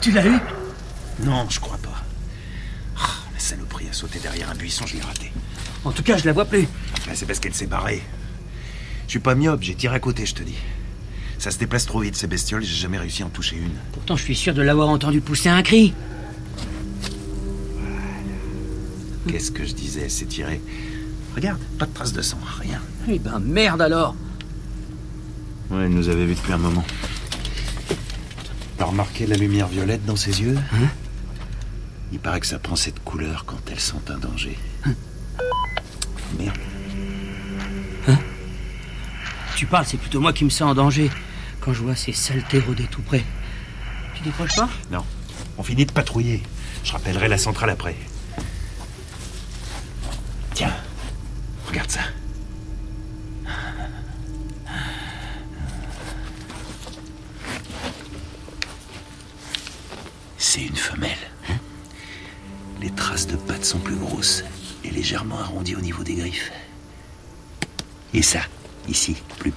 Tu l'as eu Non, je crois pas. Ah, la saloperie a sauté derrière un buisson, je l'ai raté. En tout cas, je la vois plus. Ben, c'est parce qu'elle s'est barrée. Je suis pas myope, j'ai tiré à côté, je te dis. Ça se déplace trop vite, ces bestioles, j'ai jamais réussi à en toucher une. Pourtant, je suis sûr de l'avoir entendu pousser un cri. Qu'est-ce que je disais, elle s'est tirée. Regarde, pas de traces de sang, rien. Eh ben merde alors Ouais, elle nous avait vu depuis un moment. T'as remarqué la lumière violette dans ses yeux Hein Il paraît que ça prend cette couleur quand elles sont un danger. Merde. Tu parles, c'est plutôt moi qui me sens en danger quand je vois ces saletés rôder tout près. Tu décroches pas? Non, on finit de patrouiller. Je rappellerai la centrale après.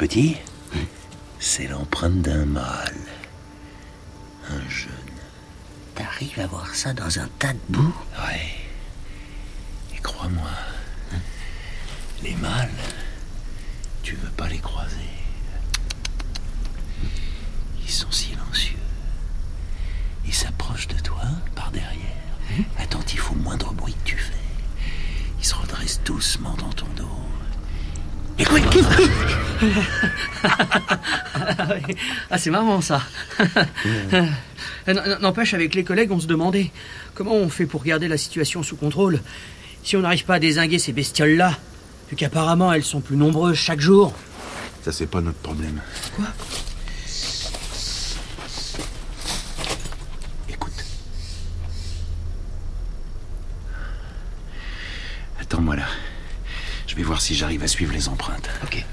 Petit, c'est l'empreinte d'un mâle. Un jeune. T'arrives à voir ça dans un tas de boue? Ouais. Et crois-moi, les mâles, tu veux pas les croiser. Ils sont silencieux. Ils s'approchent de toi par derrière, attentifs au moindre bruit que tu fais. Ils se redressent doucement dans ton dos. Écoute, Ah, c'est marrant ça. Euh, N'empêche, avec les collègues, on se demandait comment on fait pour garder la situation sous contrôle si on n'arrive pas à désinguer ces bestioles-là, vu qu'apparemment elles sont plus nombreuses chaque jour. ça c'est pas notre problème. Quoi? Écoute. Attends-moi là. Je vais voir si j'arrive à suivre les empreintes. Ok.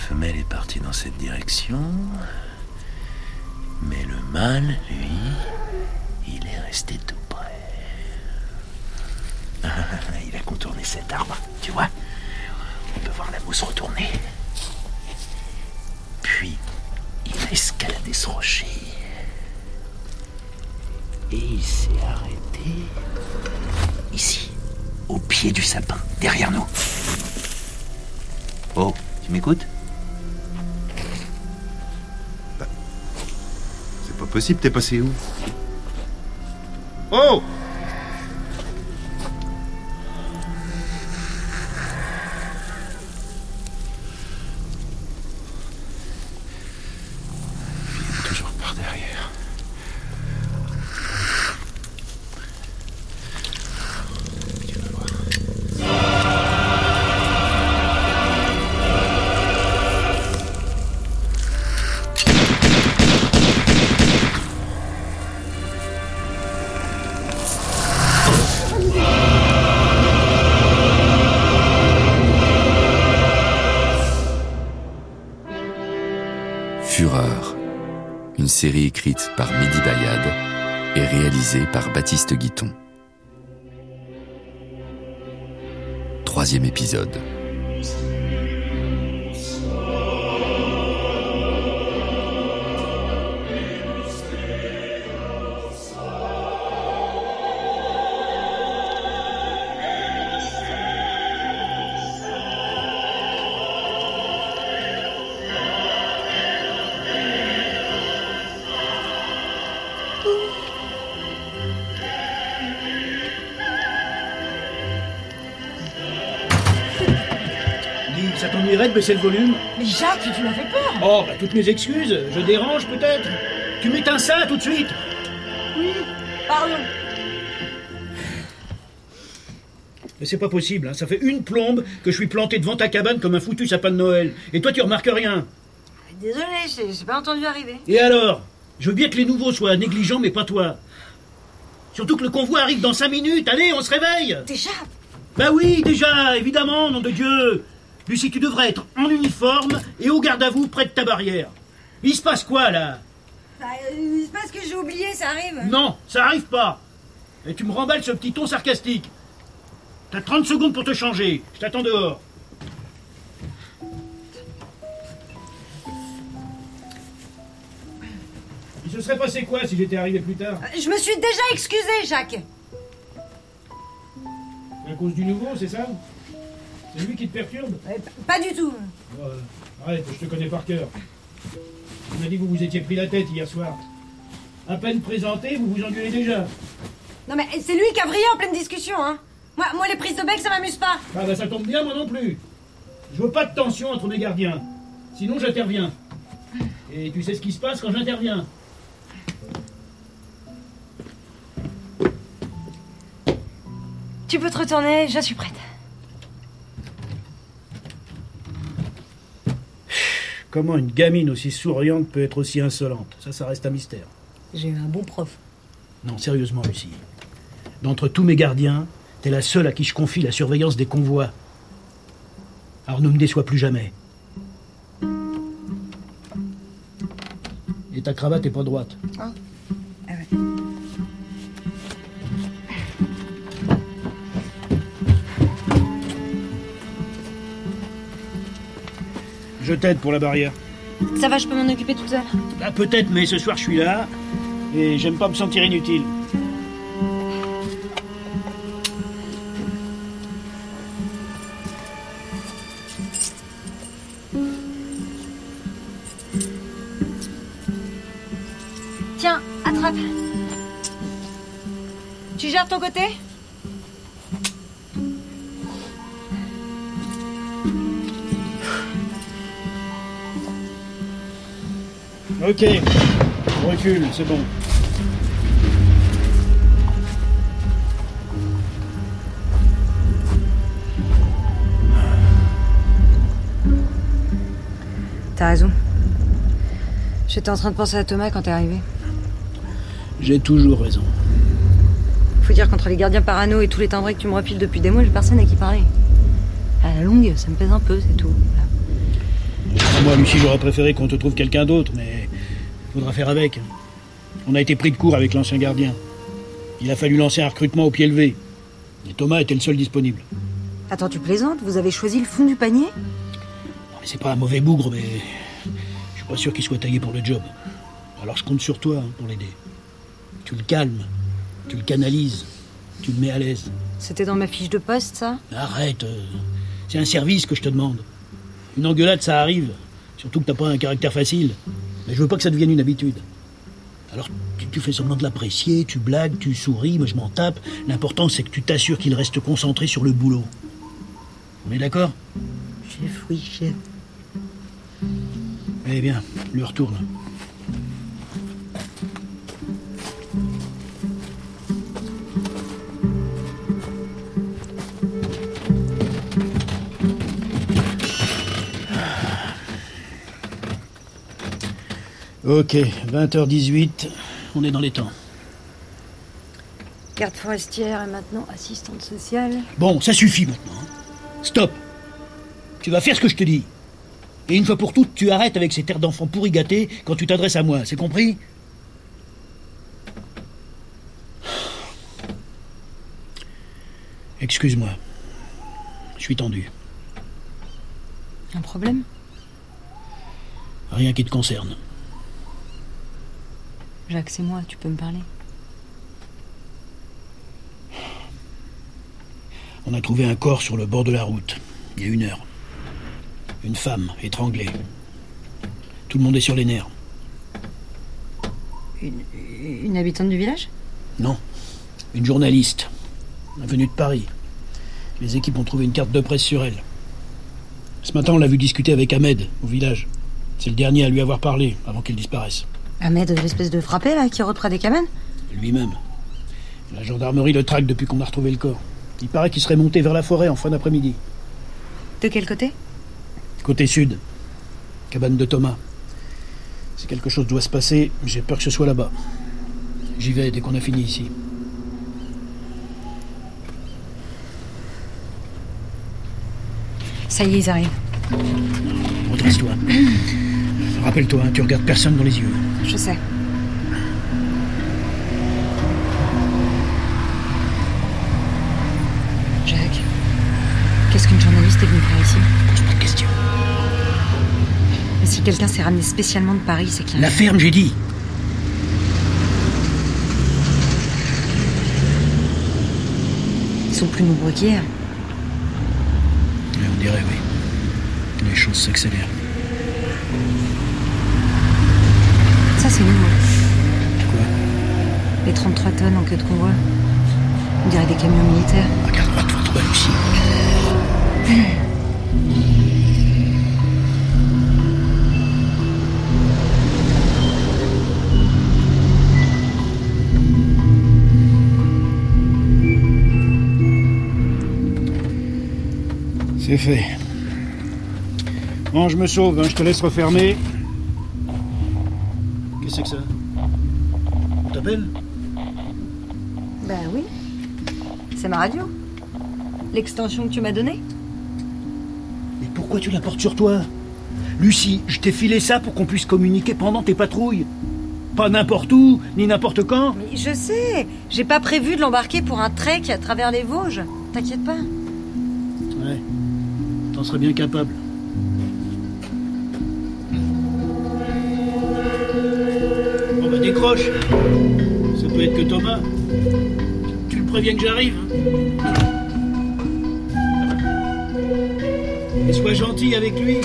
Femelle est partie dans cette direction. Mais le mâle, lui, il est resté tout près. il a contourné cet arbre, tu vois On peut voir la mousse retourner. Puis, il a escaladé ce rocher. Et il s'est arrêté ici, au pied du sapin, derrière nous. Oh, tu m'écoutes? Possible, t'es passé où? Oh série écrite par Mehdi Bayad et réalisée par Baptiste Guiton. Troisième épisode. De baisser le volume. Mais Jacques, tu m'as fait peur. Oh, bah toutes mes excuses, je dérange peut-être. Tu m'éteins ça tout de suite. Oui, pardon. Mais c'est pas possible, hein, ça fait une plombe que je suis planté devant ta cabane comme un foutu sapin de Noël. Et toi tu remarques rien. Désolé, j'ai j'ai pas entendu arriver. Et alors? Je veux bien que les nouveaux soient négligents, mais pas toi. Surtout que le convoi arrive dans cinq minutes, allez, on se réveille. Déjà? Bah oui, déjà, évidemment, nom de Dieu Lucie, tu devrais être en uniforme et au garde à vous près de ta barrière. Il se passe quoi, là? Bah, euh, c'est parce que j'ai oublié, ça arrive. Non, ça arrive pas. Et tu me remballes ce petit ton sarcastique. T'as 30 secondes pour te changer. Je t'attends dehors. Il se serait passé quoi si j'étais arrivé plus tard? Je me suis déjà excusée, Jacques. À cause du nouveau, c'est ça? C'est lui qui te perturbe Euh, Pas du tout. Euh, Arrête, je te connais par cœur. Tu m'as dit que vous vous étiez pris la tête hier soir. À peine présenté, vous vous engueulez déjà. Non mais c'est lui qui a vrillé en pleine discussion, hein. Moi, moi les prises de bec, ça m'amuse pas. Ah bah ça tombe bien, moi non plus. Je veux pas de tension entre mes gardiens. Sinon j'interviens. Et tu sais ce qui se passe quand j'interviens Tu peux te retourner, je suis prête. Comment une gamine aussi souriante peut être aussi insolente? Ça, ça reste un mystère. J'ai eu un bon prof. Non, sérieusement, Lucie. D'entre tous mes gardiens, t'es la seule à qui je confie la surveillance des convois. Alors ne me déçois plus jamais. Et ta cravate est pas droite. Ah Je t'aide pour la barrière. Ça va, je peux m'en occuper toute seule. Bah, peut-être, mais ce soir je suis là. Et j'aime pas me sentir inutile. Tiens, attrape. Tu gères ton côté? Ok. Recule, c'est bon. T'as raison. J'étais en train de penser à Thomas quand t'es arrivé. J'ai toujours raison. Faut dire qu'entre les gardiens parano et tous les timbrés que tu me refiles depuis des mois, j'ai personne à qui parler. À la longue, ça me pèse un peu, c'est tout. Voilà. Moi, Lucie, j'aurais préféré qu'on te trouve quelqu'un d'autre, mais faudra faire avec. On a été pris de court avec l'ancien gardien. Il a fallu lancer un recrutement au pied levé. Et Thomas était le seul disponible. Attends, tu plaisantes? Vous avez choisi le fond du panier? Non, mais C'est pas un mauvais bougre, mais je suis pas sûr qu'il soit taillé pour le job. Alors je compte sur toi hein, pour l'aider. Tu le calmes, tu le canalises, tu le mets à l'aise. C'était dans ma fiche de poste, ça? Arrête, euh, c'est un service que je te demande. Une engueulade, ça arrive. Surtout que t'as pas un caractère facile. Mais je veux pas que ça devienne une habitude. Alors tu, tu fais semblant de l'apprécier, tu blagues, tu souris, moi je m'en tape. L'important c'est que tu t'assures qu'il reste concentré sur le boulot. On est d'accord? Chef, oui, chef. Eh bien, lui retourne. Ok, 20h18, on est dans les temps. Garde forestière et maintenant assistante sociale. Bon, ça suffit maintenant. hein. Stop Tu vas faire ce que je te dis. Et une fois pour toutes, tu arrêtes avec ces terres d'enfants pourri gâtés quand tu t'adresses à moi, c'est compris? Excuse-moi. Je suis tendu. Un problème? Rien qui te concerne. Jacques, c'est moi, tu peux me parler. On a trouvé un corps sur le bord de la route, il y a une heure. Une femme étranglée. Tout le monde est sur les nerfs. Une, une habitante du village? Non, une journaliste, venue de Paris. Les équipes ont trouvé une carte de presse sur elle. Ce matin, on l'a vu discuter avec Ahmed, au village. C'est le dernier à lui avoir parlé, avant qu'il disparaisse. Ahmed, l'espèce de frappé, là, qui rôde près des cabanes Lui-même. La gendarmerie le traque depuis qu'on a retrouvé le corps. Il paraît qu'il serait monté vers la forêt en fin d'après-midi. De quel côté Côté sud. Cabane de Thomas. Si quelque chose doit se passer, j'ai peur que ce soit là-bas. J'y vais dès qu'on a fini ici. Ça y est, ils arrivent. Redresse-toi. Rappelle-toi, tu regardes personne dans les yeux. Je sais. Jacques, qu'est-ce qu'une journaliste est venue faire ici? Pose pas de questions. Mais si quelqu'un s'est ramené spécialement de Paris, c'est qu'il La ferme, j'ai dit. Ils sont plus nombreux qu'hier. On dirait, oui. Les choses s'accélèrent. Quoi Les 33 tonnes en queue de convoi. On dirait des camions militaires. Regarde-moi devant toi, Lucie. C'est fait. Bon, je me sauve, hein, je te laisse refermer. Qu'est-ce que c'est que ça On t'appelle Ben oui. C'est ma radio. L'extension que tu m'as donnée. Mais pourquoi tu la portes sur toi? Lucie, je t'ai filé ça pour qu'on puisse communiquer pendant tes patrouilles. Pas n'importe où, ni n'importe quand. Mais je sais. J'ai pas prévu de l'embarquer pour un trek à travers les Vosges. T'inquiète pas. Ouais, t'en serais bien capable. Décroche. Ça peut être que Thomas. Tu le préviens que j'arrive. hein. Et sois gentil avec lui.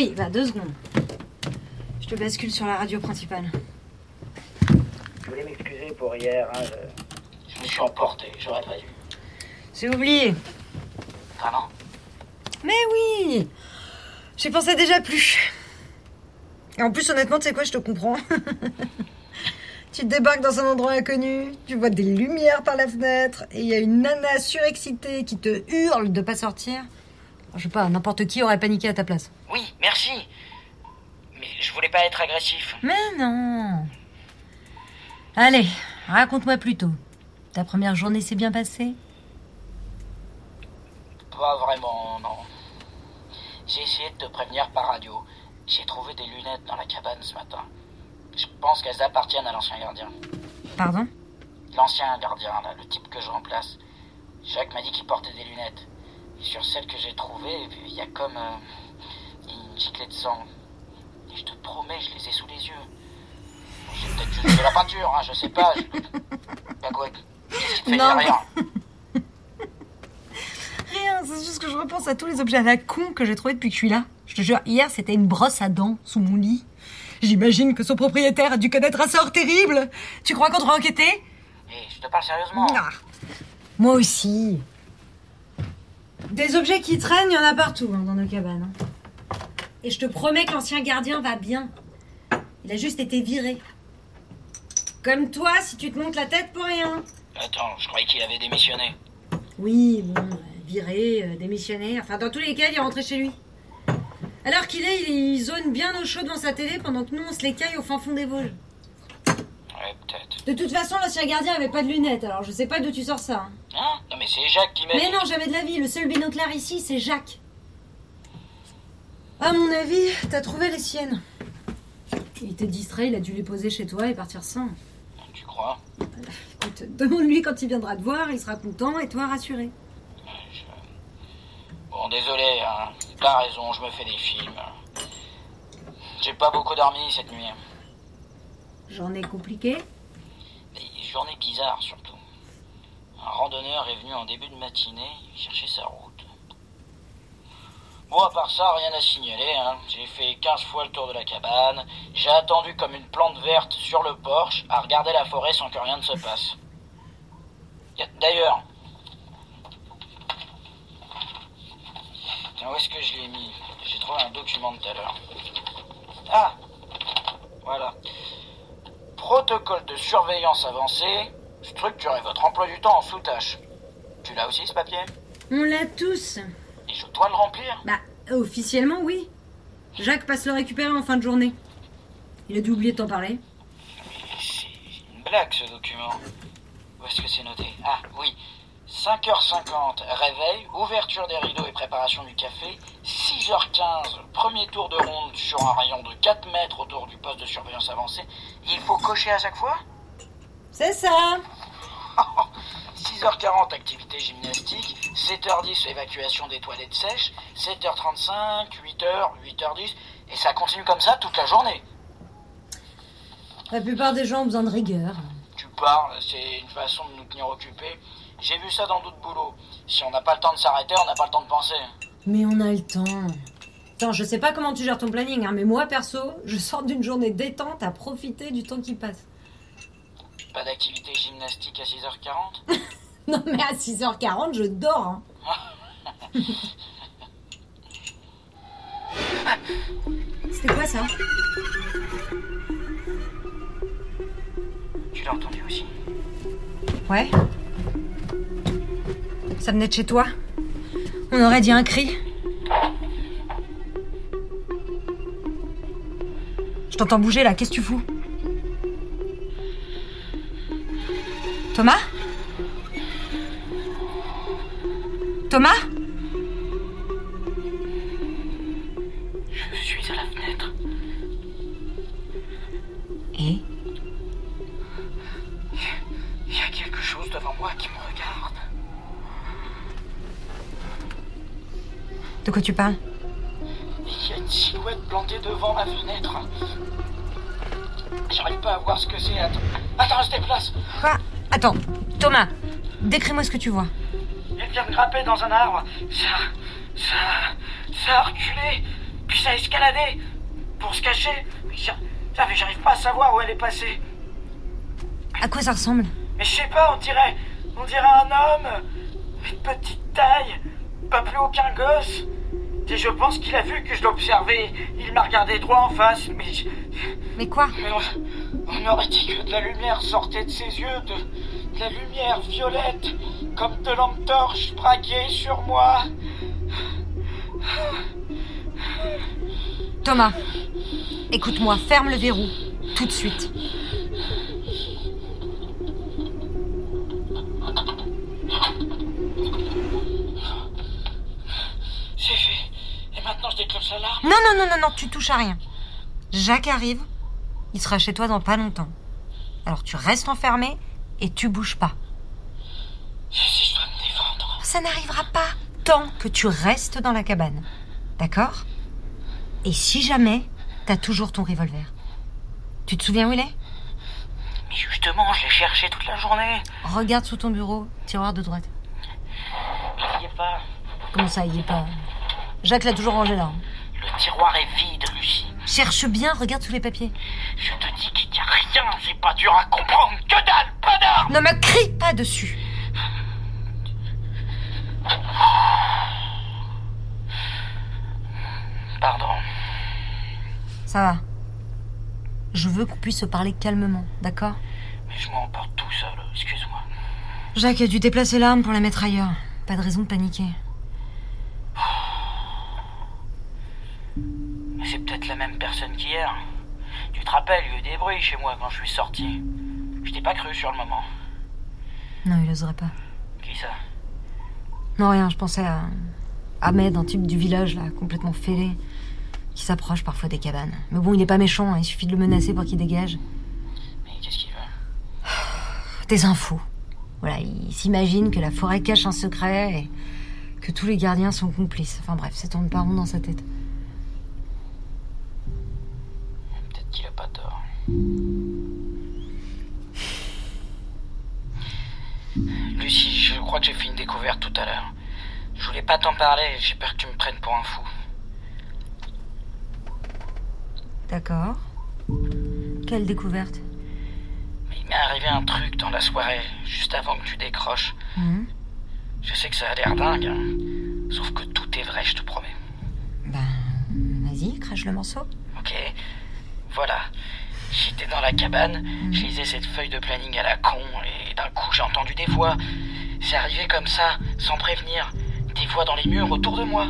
Oui, va, deux secondes. Je te bascule sur la radio principale. Je voulais m'excuser pour hier. hein, je... je me suis emporté, j'aurais pas dû. J'ai oublié. Vraiment? Mais oui J'y pensais déjà plus. Et en plus, honnêtement, tu sais quoi, je te comprends. tu débarques dans un endroit inconnu, tu vois des lumières par la fenêtre, et il y a une nana surexcitée qui te hurle de pas sortir. Je sais pas, n'importe qui aurait paniqué à ta place. Oui, merci. Mais je voulais pas être agressif. Mais non Allez, raconte-moi plutôt. Ta première journée s'est bien passée? Pas vraiment, non. J'ai essayé de te prévenir par radio. J'ai trouvé des lunettes dans la cabane ce matin. Je pense qu'elles appartiennent à l'ancien gardien. Pardon? L'ancien gardien, là, le type que je remplace. Jacques m'a dit qu'il portait des lunettes. Sur celles que j'ai trouvées, il y a comme euh, une giclée de sang. Et je te promets, je les ai sous les yeux. Bon, C'est peut-être juste de la peinture, hein, je sais pas. Je... Bah quoi Qu'est-ce qui te fait Non. dire rien Rien, c'est juste que je repense à tous les objets à la con que j'ai trouvés depuis que je suis là. Je te jure, hier c'était une brosse à dents sous mon lit. J'imagine que son propriétaire a dû connaître un sort terrible. Tu crois qu'on devrait enquêter? Eh, je te parle sérieusement. Ah. Moi aussi. Des objets qui traînent, il y en a partout hein, dans nos cabanes. hein. Et je te promets que l'ancien gardien va bien. Il a juste été viré. Comme toi, si tu te montes la tête pour rien. Attends, je croyais qu'il avait démissionné. Oui, bon, euh, viré, euh, démissionné. Enfin, dans tous les cas, il est rentré chez lui. Alors qu'il est, il, il zone bien au chaud devant sa télé pendant que nous, on se les caille au fin fond des Vosges. De toute façon, l'ancien gardien avait pas de lunettes, alors je sais pas d'où tu sors ça. hein. Hein? Non mais c'est Jacques qui m'a Mais non, jamais de la vie. Le seul binoclaire ici, c'est Jacques. À mon avis, t'as trouvé les siennes. Il était distrait, il a dû les poser chez toi et partir sans. Tu crois? Écoute, demande-lui quand il viendra te voir, il sera content et toi rassuré. Bon, désolé, hein. T'as raison, je me fais des films. J'ai pas beaucoup dormi cette nuit. J'en ai journées bizarres surtout. Un randonneur est venu en début de matinée chercher sa route. Bon, à part ça, rien à signaler. Hein. J'ai fait 15 fois le tour de la cabane. J'ai attendu comme une plante verte sur le porche à regarder la forêt sans que rien ne se passe. D'ailleurs, Où est-ce que je l'ai mis? J'ai trouvé un document de tout à l'heure. Ah Voilà. Protocole de surveillance avancé. Structurez votre emploi du temps en sous-tâches. Tu l'as aussi ce papier? On l'a tous. Et je dois le remplir? Bah, officiellement, oui. Jacques passe le récupérer en fin de journée. Il a dû oublier de t'en parler. C'est une blague ce document. Où est-ce que c'est noté? Ah oui. 5h50, réveil, ouverture des rideaux et préparation du café. 6h15, premier tour de ronde sur un rayon de 4 mètres autour du poste de surveillance avancé. Il faut cocher à chaque fois? C'est ça 6h40, activité gymnastique. 7h10, évacuation des toilettes sèches. 7h35, 8h, 8h10. Et ça continue comme ça toute la journée. La plupart des gens ont besoin de rigueur. Tu parles, c'est une façon de nous tenir occupés. J'ai vu ça dans d'autres boulots. Si on n'a pas le temps de s'arrêter, on n'a pas le temps de penser. Mais on a le temps. Attends, je sais pas comment tu gères ton planning, hein, mais moi, perso, je sors d'une journée détente à profiter du temps qui passe. Pas d'activité gymnastique à 6h40 Non, mais à 6h40, je dors. hein. C'était quoi ça? Tu l'as entendu aussi Ouais. Ça venait de chez toi? On aurait dit un cri. Je t'entends bouger là, qu'est-ce que tu fous? Thomas? Thomas? Tu parles Il y a une silhouette plantée devant ma fenêtre. J'arrive pas à voir ce que c'est. Attends, Attends, je déplace. Quoi? Attends, Thomas, décris-moi ce que tu vois. Elle vient de grimper dans un arbre. Ça. Ça. Ça a reculé. Puis ça a escaladé. Pour se cacher. Mais j'arrive pas à savoir où elle est passée. À quoi ça ressemble? Mais je sais pas, on dirait. On dirait un homme. Mais de petite taille. Pas plus haut qu'un gosse. Et je pense qu'il a vu que je l'observais. Il m'a regardé droit en face. Mais. je- Mais quoi mais on, on aurait dit que de la lumière sortait de ses yeux. De, de la lumière violette. Comme de lampes torches braquées sur moi. Thomas, écoute-moi, ferme le verrou, tout de suite. C'est fait. Non, non, non, non, non, tu touches à rien. Jacques arrive, il sera chez toi dans pas longtemps. Alors tu restes enfermé et tu bouges pas. Si je dois me défendre. Ça n'arrivera pas tant que tu restes dans la cabane. D'accord? Et si jamais, t'as toujours ton revolver. Tu te souviens où il est? Mais justement, je l'ai cherché toute la journée. Regarde sous ton bureau, tiroir de droite. Il y est pas. Comment ça, il y est pas? Jacques l'a toujours rangé là. Le tiroir est vide, Lucie. Cherche bien, regarde sous les papiers. Je te dis qu'il n'y a rien. C'est pas dur à comprendre. Que dalle, pas d'armes. Ne me crie pas dessus. Pardon. Ça va. Je veux qu'on puisse se parler calmement, d'accord? Mais je m'emporte tout seul. Excuse-moi. Jacques a dû déplacer l'arme pour la mettre ailleurs. Pas de raison de paniquer. Qu'hier. Tu te rappelles, il y a eu des bruits chez moi quand je suis sorti. Je t'ai pas cru sur le moment. Non, il oserait pas. Qui ça? Non, rien, je pensais à. Ahmed, un type du village, là, complètement fêlé, qui s'approche parfois des cabanes. Mais bon, il est pas méchant, hein, il suffit de le menacer pour qu'il dégage. Mais qu'est-ce qu'il veut? Des infos. Voilà, il s'imagine que la forêt cache un secret et que tous les gardiens sont complices. Enfin bref, ça tourne pas rond dans sa tête. Peut-être qu'il a pas tort. Lucie, je crois que j'ai fait une découverte tout à l'heure. Je voulais pas t'en parler, j'ai peur que tu me prennes pour un fou. D'accord. Quelle découverte? Mais il m'est arrivé un truc dans la soirée, juste avant que tu décroches. Mhm. Je sais que ça a l'air dingue, hein. sauf que tout est vrai, je te promets. Vas-y, crache le morceau. Ok, voilà. J'étais dans la cabane, je lisais cette feuille de planning à la con, et d'un coup j'ai entendu des voix. C'est arrivé comme ça, sans prévenir. Des voix dans les murs autour de moi.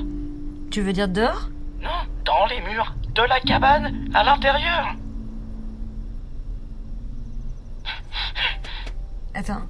Tu veux dire dehors? Non, dans les murs de la cabane, à l'intérieur. Attends.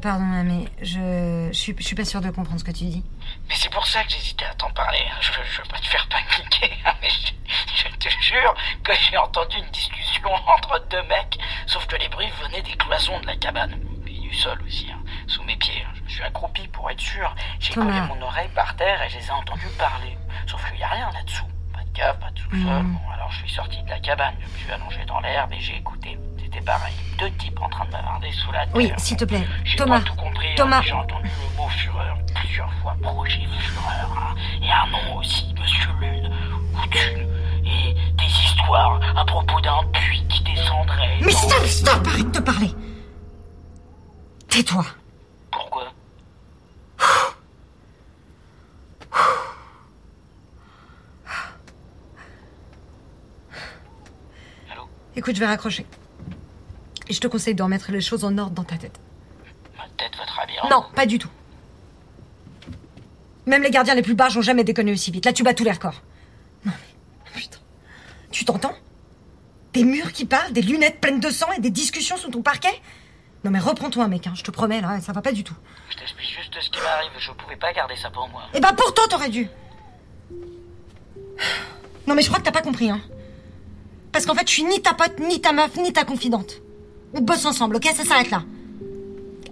Pardon, mais je, je, suis, je suis pas sûre de comprendre ce que tu dis. Mais c'est pour ça que j'hésitais à t'en parler. Je, je veux pas te faire paniquer, hein, mais je, je te jure que j'ai entendu une discussion entre deux mecs, sauf que les bruits venaient des cloisons de la cabane. Et du sol aussi, hein, sous mes pieds. Je suis accroupi pour être sûr. J'ai collé mon oreille par terre et je les ai entendus parler. Sauf qu'il y a rien là-dessous. Pas de cave, pas de sous-sol. Mhm. Bon, alors je suis sorti de la cabane, je me suis allongé dans l'herbe et j'ai écouté. C'était pareil. Deux types en train de bavarder sous la terre. Oui, s'il te plaît. Thomas. pas tout compris. hein, Thomas. J'ai entendu le mot fureur plusieurs fois, projet fureur. hein, et un nom aussi, Monsieur Lune, ou Thune. Et des histoires à propos d'un puits qui descendrait. Mais stop, stop, arrête de parler. Tais-toi. Pourquoi? Allô Écoute, je vais raccrocher. Et je te conseille de remettre les choses en ordre dans ta tête. Ma tête va très bien. Non, pas du tout. Même les gardiens les plus barges ont jamais déconné aussi vite. Là, tu bats tous les records. Non, mais. Putain. Tu t'entends? Des murs qui parlent, des lunettes pleines de sang et des discussions sous ton parquet? Non, mais reprends-toi, mec, hein, je te promets, là, ça va pas du tout. Je t'explique juste ce qui m'arrive. Je pouvais pas garder ça pour moi. Eh ben, pourtant, t'aurais dû Non, mais je crois que t'as pas compris, hein. Parce qu'en fait, je suis ni ta pote, ni ta meuf, ni ta confidente. On bosse ensemble, ok? Ça s'arrête là.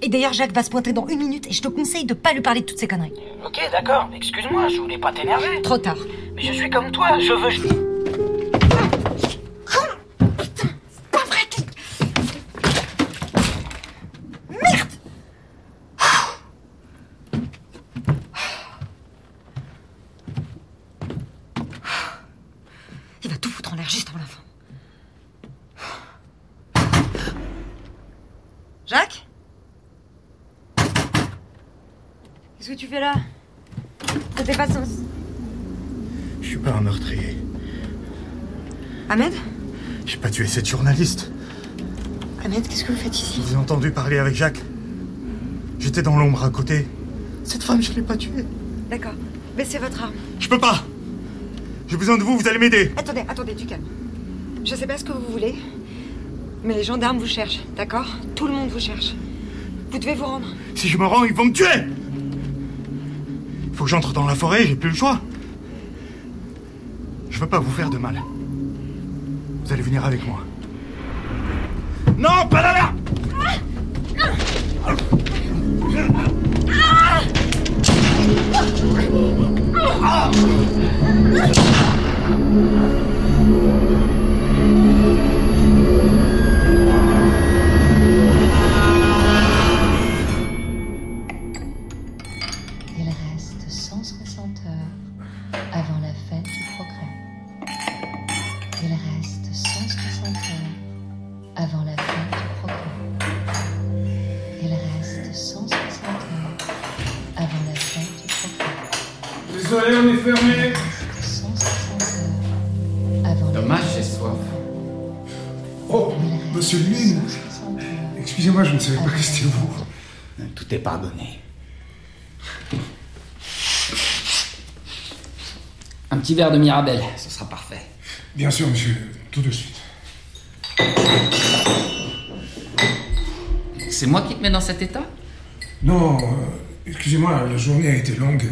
Et d'ailleurs, Jacques va se pointer dans une minute et je te conseille de pas lui parler de toutes ces conneries. Ok, d'accord. Excuse-moi, je voulais pas t'énerver. Trop tard. Mais je suis comme toi. Je veux. je- Pas vrai tu- Merde Il va tout foutre en l'air juste avant la fin. Jacques Qu'est-ce que tu fais là C'était pas sens. Je suis pas un meurtrier. Ahmed Tué cette journaliste. Ahmed, qu'est-ce que vous faites ici? Je vous ai entendu parler avec Jacques. J'étais dans l'ombre à côté. Cette femme, je l'ai pas tuée. D'accord. Baissez votre arme. Je peux pas. J'ai besoin de vous, vous allez m'aider. Attendez, attendez, du calme. Je sais pas ce que vous voulez, mais les gendarmes vous cherchent, d'accord? Tout le monde vous cherche. Vous devez vous rendre. Si je me rends, ils vont me tuer. Il faut que j'entre dans la forêt, j'ai plus le choix. Je veux pas vous faire de mal. Vous allez venir avec moi. Non, pas là Désolé, on est fermé. 160 heures avant la Dommage, j'ai soif. Oh, monsieur Lune. 160 heures Excusez-moi, je ne savais pas que c'était vous. Tout est pardonné. Un petit verre de Mirabelle, ce sera parfait. Bien sûr, monsieur, tout de suite. C'est moi qui te mets dans cet état? Non, euh, excusez-moi, la journée a été longue.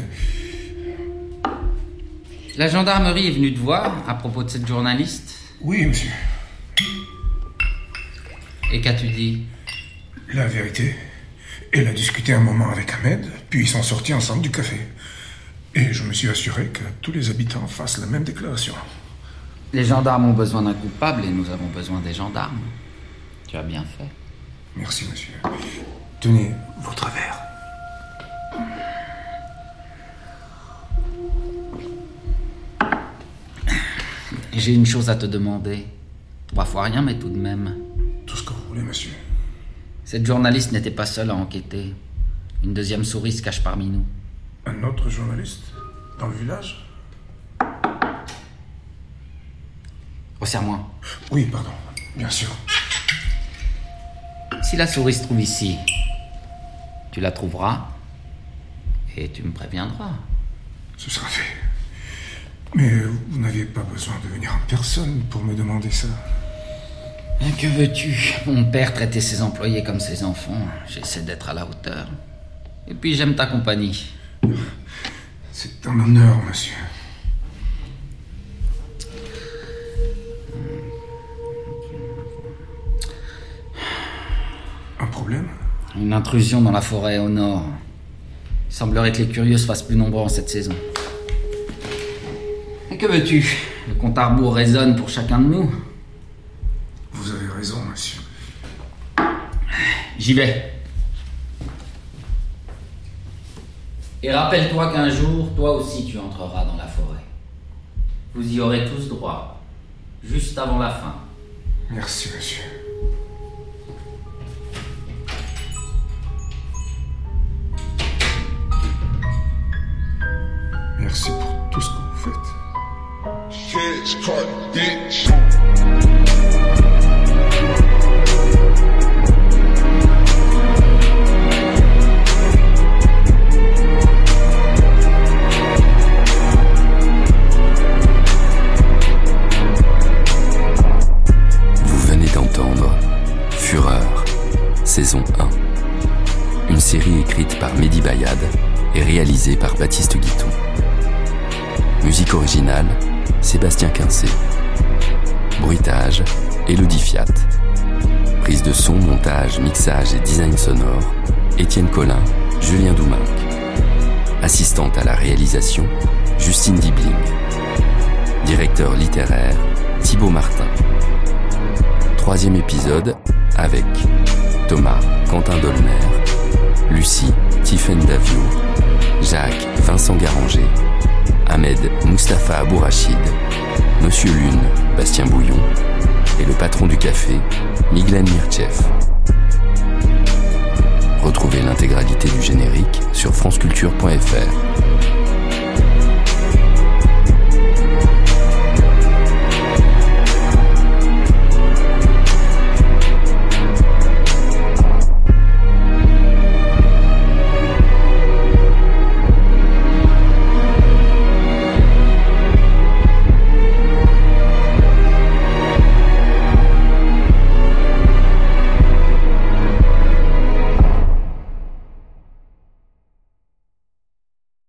La gendarmerie est venue te voir à propos de cette journaliste. Oui, monsieur. Et qu'as-tu dit? La vérité. Elle a discuté un moment avec Ahmed, puis ils sont sortis ensemble du café. Et je me suis assuré que tous les habitants fassent la même déclaration. Les gendarmes ont besoin d'un coupable et nous avons besoin des gendarmes. Tu as bien fait. Merci, monsieur. Tenez votre verre. J'ai une chose à te demander. Trois fois rien, mais tout de même. Tout ce que vous voulez, monsieur. Cette journaliste n'était pas seule à enquêter. Une deuxième souris se cache parmi nous. Un autre journaliste Dans le village? Serre-moi. Oui, pardon. Bien sûr. Si la souris se trouve ici, tu la trouveras et tu me préviendras. Ce sera fait. Mais vous n'aviez pas besoin de venir en personne pour me demander ça. Que veux-tu? Mon père traitait ses employés comme ses enfants. J'essaie d'être à la hauteur. Et puis j'aime ta compagnie. C'est un honneur, monsieur. Un problème? Une intrusion dans la forêt au nord. Il semblerait que les curieux se fassent plus nombreux en cette saison. Et que veux-tu? Le compte à rebours résonne pour chacun de nous. Vous avez raison, monsieur. J'y vais. Et rappelle-toi qu'un jour, toi aussi, tu entreras dans la forêt. Vous y aurez tous droit, juste avant la fin. Merci, monsieur. Merci pour tout ce que vous faites. Saison 1. Une série écrite par Mehdi Bayad et réalisée par Baptiste Guiton. Musique originale, Sébastien Quincé. Bruitage, Elodie Fiat. Prise de son, montage, mixage et design sonore, Étienne Collin, Julien Douminc. Assistante à la réalisation, Justine Dibling. Directeur littéraire, Thibaut Martin. Troisième épisode avec Thomas Quentin Dolmer, Lucie Tiffaine Davio, Jacques Vincent Garanger, Ahmed Mustapha Abourachid, Monsieur Lune Bastien Bouillon et le patron du café Miglen Mirchev. Retrouvez l'intégralité du générique sur franceculture.fr.